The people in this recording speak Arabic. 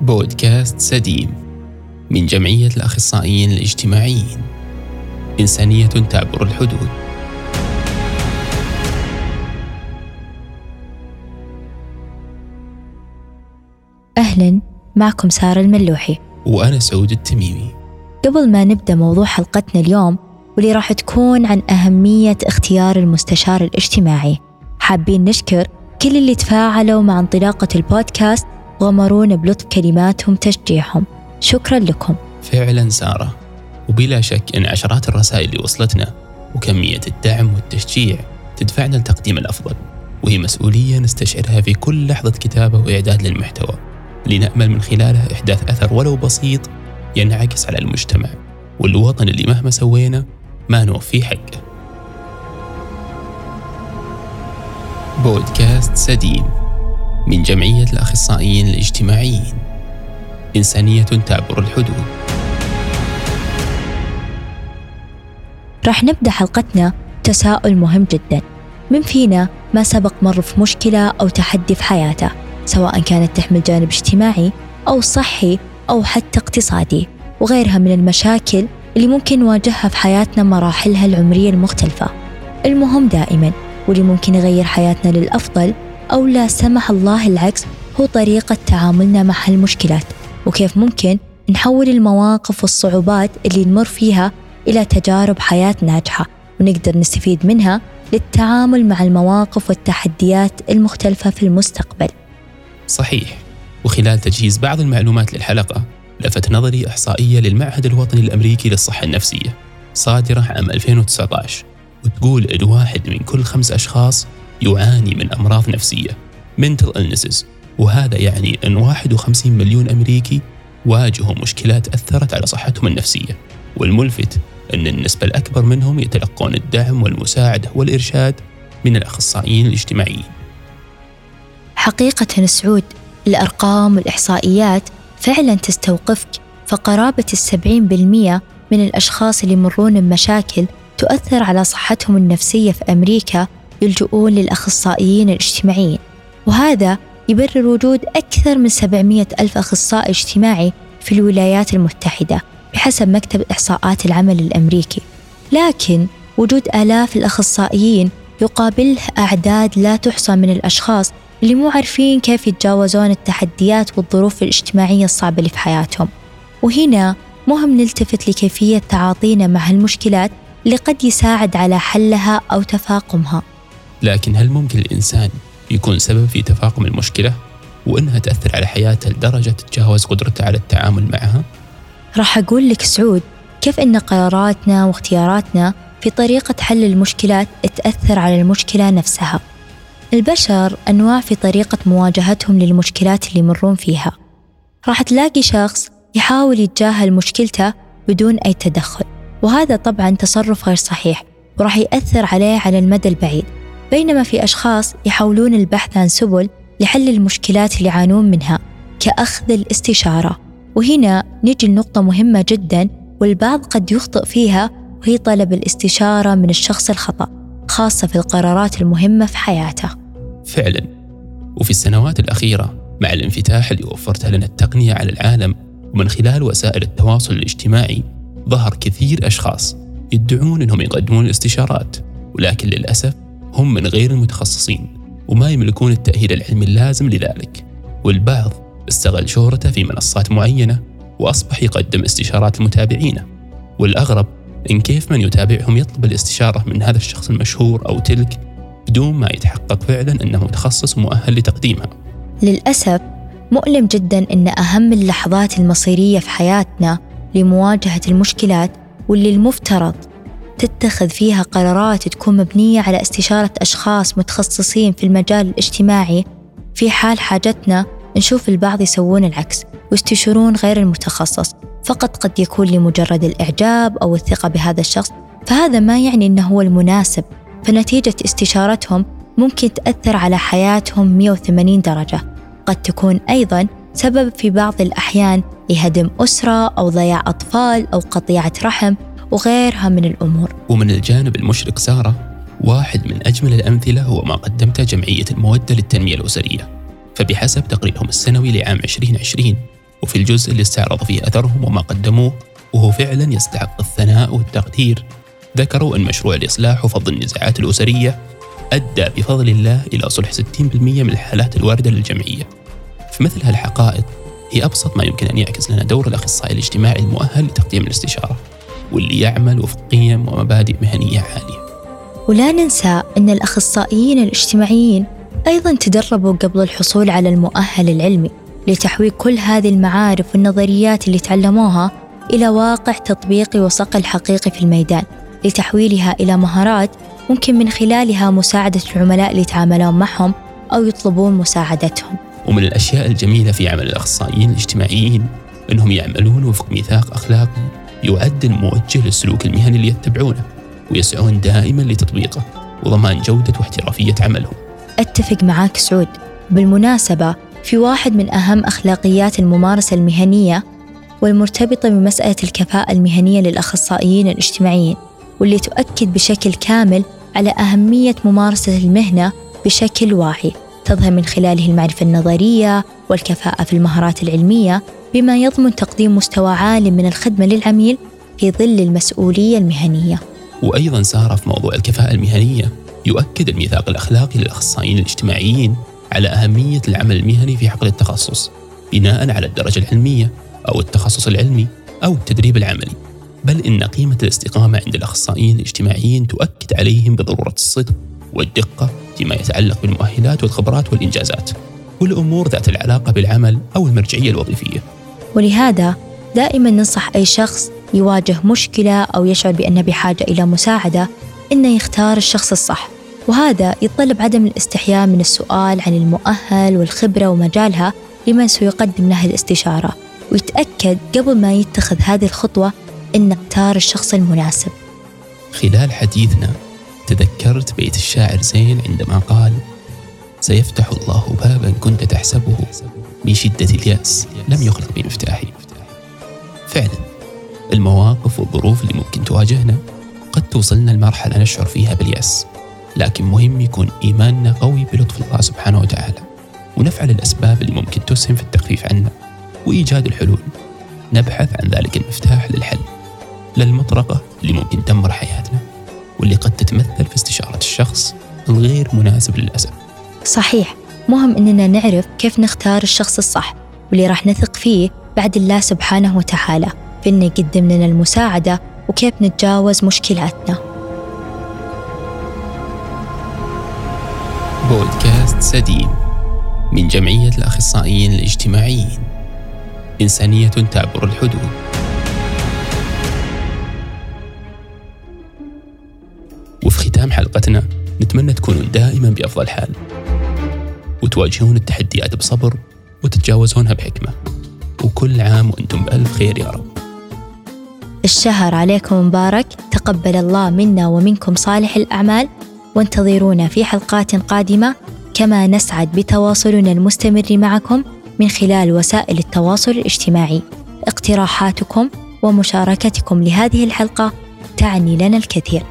بودكاست سديم من جمعية الأخصائيين الاجتماعيين. إنسانية تعبر الحدود. أهلا معكم سارة الملوحي. وأنا سعود التميمي. قبل ما نبدأ موضوع حلقتنا اليوم واللي راح تكون عن أهمية اختيار المستشار الاجتماعي. حابين نشكر كل اللي تفاعلوا مع انطلاقة البودكاست وغمرونا بلطف كلماتهم تشجيعهم. شكرا لكم. فعلا سارة. وبلا شك أن عشرات الرسائل اللي وصلتنا وكمية الدعم والتشجيع تدفعنا لتقديم الأفضل. وهي مسؤولية نستشعرها في كل لحظة كتابة وإعداد للمحتوى. لنأمل من خلالها إحداث أثر ولو بسيط ينعكس على المجتمع والوطن اللي مهما سوينا ما نوفيه حقه. بودكاست سديم من جمعية الأخصائيين الاجتماعيين. إنسانية تعبر الحدود. راح نبدأ حلقتنا تساؤل مهم جدا. من فينا ما سبق مر في مشكلة أو تحدي في حياته سواء كانت تحمل جانب اجتماعي أو صحي أو حتى اقتصادي وغيرها من المشاكل اللي ممكن نواجهها في حياتنا مراحلها العمرية المختلفة. المهم دائما واللي ممكن يغير حياتنا للأفضل أو لا سمح الله العكس هو طريقة تعاملنا مع هالمشكلات. وكيف ممكن نحول المواقف والصعوبات اللي نمر فيها إلى تجارب حياة ناجحة ونقدر نستفيد منها للتعامل مع المواقف والتحديات المختلفة في المستقبل. صحيح. وخلال تجهيز بعض المعلومات للحلقة لفت نظري إحصائية للمعهد الوطني الأمريكي للصحة النفسية صادرة عام 2019 وتقول إن واحد من كل خمس أشخاص يعاني من أمراض نفسية mental illnesses وهذا يعني أن 51 مليون أمريكي واجهوا مشكلات أثرت على صحتهم النفسية. والملفت أن النسبة الأكبر منهم يتلقون الدعم والمساعدة والإرشاد من الأخصائيين الاجتماعيين. حقيقة سعود الأرقام والإحصائيات فعلا تستوقفك فقرابة السبعين بالمية من الأشخاص اللي يمرون بمشاكل تؤثر على صحتهم النفسية في أمريكا يلجؤون للأخصائيين الاجتماعيين. وهذا يبرر وجود أكثر من 700 ألف أخصائي اجتماعي في الولايات المتحدة بحسب مكتب إحصاءات العمل الأمريكي. لكن وجود آلاف الأخصائيين يقابله أعداد لا تحصى من الأشخاص اللي مو عارفين كيف يتجاوزون التحديات والظروف الاجتماعية الصعبة اللي في حياتهم. وهنا مهم نلتفت لكيفية تعاطينا مع هالمشكلات اللي قد يساعد على حلها أو تفاقمها. لكن هل ممكن الإنسان يكون سبب في تفاقم المشكلة وإنها تأثر على حياته لدرجة تتجاوز قدرته على التعامل معها؟ راح أقول لك سعود كيف أن قراراتنا واختياراتنا في طريقة حل المشكلات تأثر على المشكلة نفسها. البشر أنواع في طريقة مواجهتهم للمشكلات اللي يمرون فيها. راح تلاقي شخص يحاول يتجاهل مشكلته بدون أي تدخل وهذا طبعا تصرف غير صحيح وراح يأثر عليه على المدى البعيد. بينما في أشخاص يحاولون البحث عن سبل لحل المشكلات اللي يعانون منها كأخذ الاستشارة. وهنا نجي لنقطة مهمة جدا والبعض قد يخطئ فيها وهي طلب الاستشارة من الشخص الخطأ خاصة في القرارات المهمة في حياته. فعلا. وفي السنوات الأخيرة مع الانفتاح اللي وفرتها لنا التقنية على العالم ومن خلال وسائل التواصل الاجتماعي ظهر كثير أشخاص يدعون أنهم يقدمون الاستشارات. ولكن للأسف هم من غير المتخصصين وما يملكون التأهيل العلمي اللازم لذلك. والبعض استغل شهرته في منصات معينة وأصبح يقدم استشارات لمتابعينه والأغرب إن كيف من يتابعهم يطلب الاستشارة من هذا الشخص المشهور أو تلك بدون ما يتحقق فعلا أنه متخصص ومؤهل لتقديمها. للأسف مؤلم جدا أن أهم اللحظات المصيرية في حياتنا لمواجهة المشكلات واللي المفترض تتخذ فيها قرارات تكون مبنية على استشارة أشخاص متخصصين في المجال الاجتماعي. في حال حاجتنا نشوف البعض يسوون العكس ويستشيرون غير المتخصص. فقط قد يكون لمجرد الإعجاب أو الثقة بهذا الشخص فهذا ما يعني أنه هو المناسب. فنتيجة استشارتهم ممكن تأثر على حياتهم 180 درجة. قد تكون أيضا سبب في بعض الأحيان لهدم أسرة أو ضياع أطفال أو قطيعة رحم. وغيرها من الأمور. ومن الجانب المشرق سارة واحد من أجمل الأمثلة هو ما قدمته جمعية المودة للتنمية الأسرية. فبحسب تقريرهم السنوي لعام 2020 وفي الجزء اللي استعرض فيه أثرهم وما قدموه وهو فعلا يستحق الثناء والتقدير ذكروا أن مشروع الإصلاح وفض النزاعات الأسرية أدى بفضل الله إلى صلح 60% من الحالات الواردة للجمعية. فمثل هالحقائق هي أبسط ما يمكن أن يعكس لنا دور الأخصائي الاجتماعي المؤهل لتقديم الاستشارة. واللي يعمل وفق قيم ومبادئ مهنية عالية. ولا ننسى أن الأخصائيين الاجتماعيين أيضا تدربوا قبل الحصول على المؤهل العلمي لتحويل كل هذه المعارف والنظريات اللي تعلموها إلى واقع تطبيقي وصقل حقيقي في الميدان لتحويلها إلى مهارات ممكن من خلالها مساعدة العملاء اللي يتعاملون معهم أو يطلبون مساعدتهم. ومن الأشياء الجميلة في عمل الأخصائيين الاجتماعيين أنهم يعملون وفق ميثاق أخلاقي يعد الموجه للسلوك المهني اللي يتبعونه ويسعون دائما لتطبيقه وضمان جودة واحترافية عملهم أتفق معاك سعود. بالمناسبة في واحد من أهم أخلاقيات الممارسة المهنية والمرتبطة بمسألة الكفاءة المهنية للأخصائيين الاجتماعيين واللي تؤكد بشكل كامل على أهمية ممارسة المهنة بشكل واعي تظهر من خلاله المعرفة النظرية والكفاءة في المهارات العلمية بما يضمن تقديم مستوى عال من الخدمة للعميل في ظل المسؤولية المهنية. وأيضا سار في موضوع الكفاءة المهنية يؤكد الميثاق الأخلاقي للأخصائيين الاجتماعيين على أهمية العمل المهني في حقل التخصص بناء على الدرجة العلمية أو التخصص العلمي أو التدريب العملي. بل إن قيمة الاستقامة عند الأخصائيين الاجتماعيين تؤكد عليهم بضرورة الصدق والدقة فيما يتعلق بالمؤهلات والخبرات والإنجازات. والأمور ذات العلاقة بالعمل أو المرجعية الوظيفية. ولهذا دائما ننصح أي شخص يواجه مشكلة أو يشعر بأنه بحاجة إلى مساعدة إنه يختار الشخص الصح. وهذا يتطلب عدم الاستحياء من السؤال عن المؤهل والخبرة ومجالها لمن سيقدم له الاستشارة ويتأكد قبل ما يتخذ هذه الخطوة أن اختار الشخص المناسب. خلال حديثنا تذكرت بيت الشاعر زين عندما قال سيفتح الله بابا كنت تحسبه من شدة اليأس. لم يخلق بمفتاحه فعلا المواقف والظروف اللي ممكن تواجهنا قد توصلنا لمرحلة نشعر فيها باليأس. لكن مهم يكون إيماننا قوي بلطف الله سبحانه وتعالى ونفعل الأسباب اللي ممكن تسهم في التخفيف عنا وإيجاد الحلول. نبحث عن ذلك المفتاح للحل للمطرقة اللي ممكن تدمر حياتنا واللي قد تتمثل في استشارة الشخص الغير مناسب للأسف. صحيح مهم إننا نعرف كيف نختار الشخص الصح واللي راح نثق فيه بعد الله سبحانه وتعالى في إنه يقدم لنا المساعدة وكيف نتجاوز مشكلاتنا. بودكاست سديم من جمعية الأخصائيين الاجتماعيين. إنسانية تعبر الحدود وفي ختام حلقتنا نتمنى تكونون دائما بأفضل حال. وتواجهون التحديات بصبر وتتجاوزونها بحكمة. وكل عام وأنتم بألف خير يا رب. الشهر عليكم مبارك. تقبل الله منا ومنكم صالح الأعمال. وانتظرونا في حلقات قادمة. كما نسعد بتواصلنا المستمر معكم من خلال وسائل التواصل الاجتماعي. اقتراحاتكم ومشاركتكم لهذه الحلقة تعني لنا الكثير.